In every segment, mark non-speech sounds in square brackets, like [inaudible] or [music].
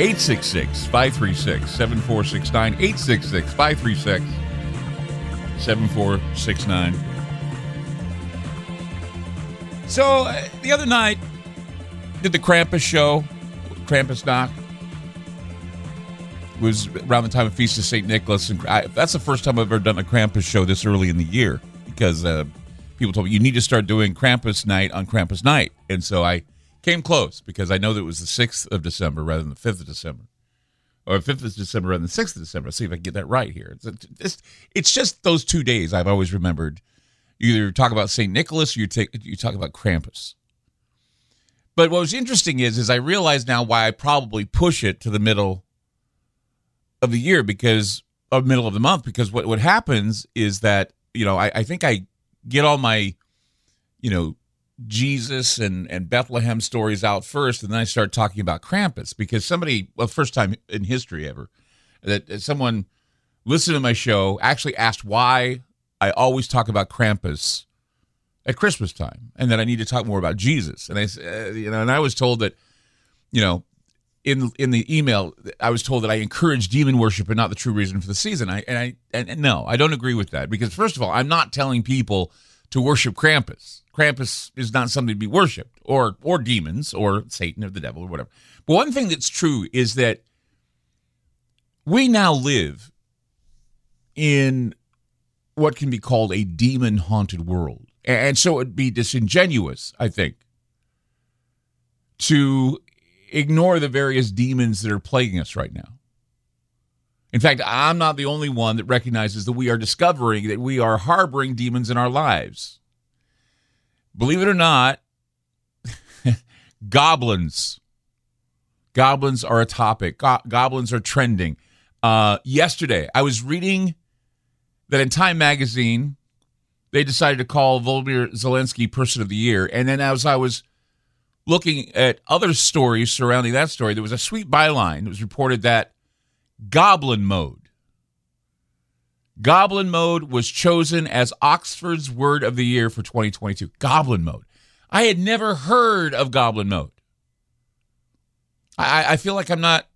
866 536 7469. 866 536 7469. So uh, the other night, did the Krampus show, Krampusnacht. It was around the time of Feast of St. Nicholas. And I, that's the first time I've ever done a Krampus show this early in the year because uh, people told me you need to start doing Krampus night on Krampus night. And so I came close because I know that it was the 6th of December rather than the 5th of December. Or 5th of December rather than the 6th of December. Let's see if I can get that right here. It's, it's, it's just those two days I've always remembered. You either talk about St. Nicholas or you, take, you talk about Krampus. But what was interesting is, is I realize now why I probably push it to the middle of the year because of middle of the month because what, what happens is that you know I, I think I get all my you know Jesus and and Bethlehem stories out first and then I start talking about Krampus because somebody well first time in history ever that someone listened to my show actually asked why I always talk about Krampus at Christmas time and that I need to talk more about Jesus and I uh, you know and I was told that you know in in the email, I was told that I encourage demon worship and not the true reason for the season. I and I and, and no, I don't agree with that because first of all, I'm not telling people to worship Krampus. Krampus is not something to be worshipped, or or demons, or Satan, or the devil, or whatever. But one thing that's true is that we now live in what can be called a demon haunted world, and so it'd be disingenuous, I think, to ignore the various demons that are plaguing us right now. In fact, I'm not the only one that recognizes that we are discovering that we are harboring demons in our lives. Believe it or not, [laughs] goblins. Goblins are a topic. Go- goblins are trending. Uh, yesterday, I was reading that in Time magazine, they decided to call Volodymyr Zelensky Person of the Year. And then as I was looking at other stories surrounding that story, there was a sweet byline. It was reported that Goblin Mode. Goblin Mode was chosen as Oxford's Word of the Year for 2022. Goblin Mode. I had never heard of Goblin Mode. I, I feel like I'm not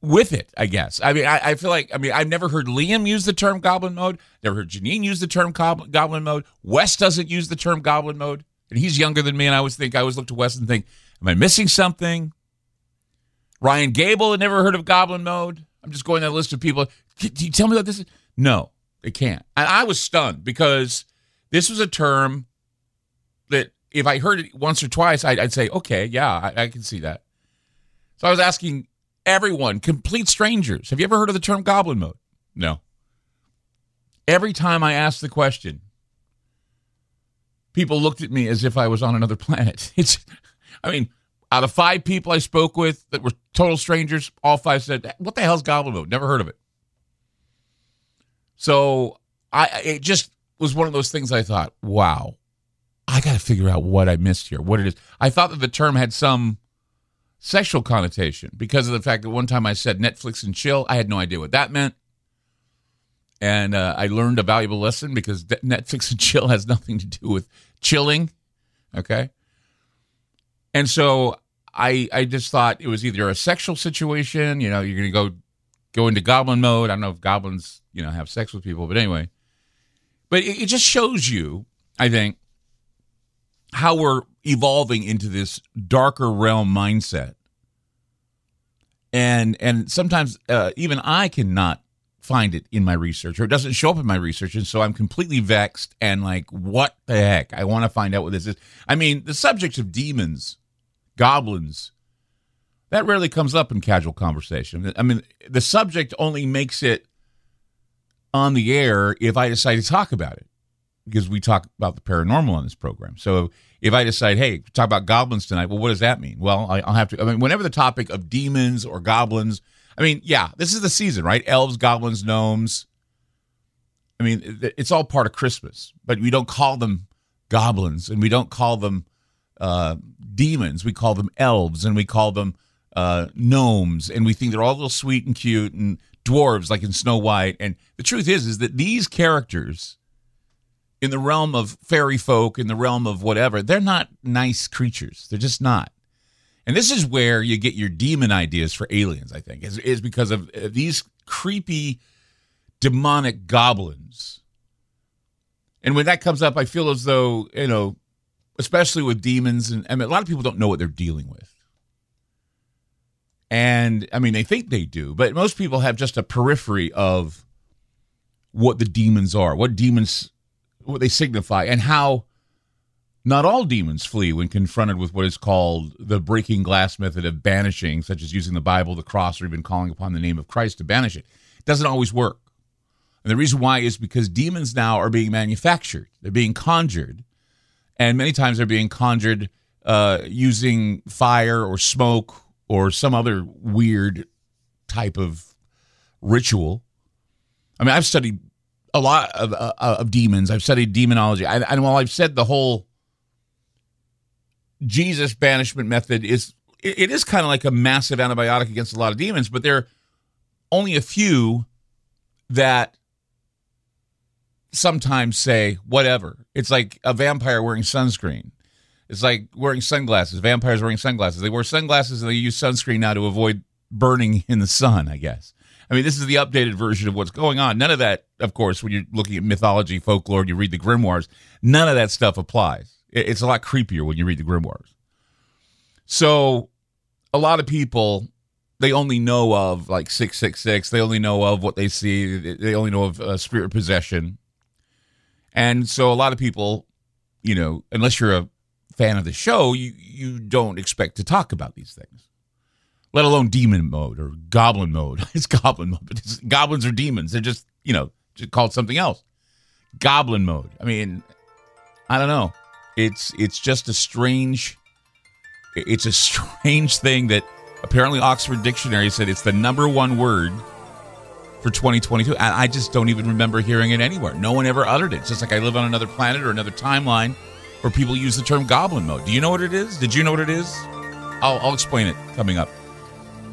with it, I guess. I mean, I, I, feel like, I mean, I've never heard Liam use the term Goblin Mode. Never heard Janine use the term Goblin goblin Mode. Wes doesn't use the term Goblin Mode and he's younger than me, and I always think I always look to Wes and think, am I missing something? Ryan Gable had never heard of Goblin Mode. I'm just going a list of people. Can you tell me what this is? No, they can't. And I was stunned because this was a term that if I heard it once or twice, I'd, I'd say, okay, yeah, I, I can see that. So I was asking everyone, complete strangers, have you ever heard of the term Goblin Mode? No. Every time I asked the question, people looked at me as if I was on another [laughs] planet. It's, I mean, out of five people I spoke with that were total strangers, all five said, "What the hell's Goblin Mode? Never heard of it." So I, it just was one of those things. I thought, "Wow, I got to figure out what I missed here, what it is." I thought that the term had some sexual connotation because of the fact that one time I said Netflix and chill. I had no idea what that meant. And uh, I learned a valuable lesson because Netflix and chill has nothing to do with chilling. Okay. And so I I just thought it was either a sexual situation, you know, you're to go go into goblin mode. I don't know if goblins, you know, have sex with people, but anyway. But it, it just shows you, I think, how we're evolving into this darker realm mindset. And and sometimes uh, even I cannot find it in my research or it doesn't show up in my research and so i'm completely vexed and like what the heck? I want to find out what this is. I mean the subjects of demons goblins that rarely comes up in casual conversation. I mean the subject only makes it on the air if i decide to talk about it because we talk about the paranormal on this program. So if i decide hey talk about goblins tonight well what does that mean? Well i'll have to i mean whenever the topic of demons or goblins I mean, yeah, this is the season, right? Elves, goblins, gnomes. I mean, it's all part of Christmas, but we don't call them goblins and we don't call them uh, demons. We call them elves and we call them uh, gnomes, and we think they're all little sweet and cute and dwarves like in Snow White. And the truth is, is that these characters in the realm of fairy folk, in the realm of whatever, they're not nice creatures. They're just not. And this is where you get your demon ideas for aliens, I think, is, is because of uh, these creepy demonic goblins. And when that comes up, I feel as though, you know, especially with demons, and I mean, a lot of people don't know what they're dealing with. And I mean, they think they do, but most people have just a periphery of what the demons are, what demons, what they signify, and how not all demons flee when confronted with what is called the breaking glass method of banishing, such as using the Bible, the cross, or even calling upon the name of Christ to banish it. It doesn't always work. And the reason why is because demons now are being manufactured, they're being conjured. And many times they're being conjured uh, using fire or smoke or some other weird type of ritual. I mean, I've studied a lot of, uh, of demons. I've studied demonology. And while I've said the whole Jesus banishment method is it is kind of like a massive antibiotic against a lot of demons, but there are only a few that sometimes say whatever. It's like a vampire wearing sunscreen. It's like wearing sunglasses. Vampires wearing sunglasses. They wear sunglasses and they use sunscreen now to avoid burning in the sun, I guess. I mean, this is the updated version of what's going on. None of that, of course, when you're looking at mythology, folklore, you read the grimoires, none of that stuff applies. It's a lot creepier when you read the grimoires. So, a lot of people they only know of like 666 they only know of what they see they only know of uh, spirit possession and so a lot of people you know unless you're a fan of the show you you don't expect to talk about these things let alone demon mode or goblin mode [laughs] it's goblin mode but goblins are demons they're just you know just called something else goblin mode i mean i don't know it's it's just a strange it's a [laughs] strange thing that apparently Oxford Dictionary said it's the number one word for 2022 and I just don't even remember hearing it anywhere. No one ever uttered it. It's just like I live on another planet or another timeline where people use the term goblin mode. Do you know what it is? Did you know what it is? I'll, I'll explain it coming up.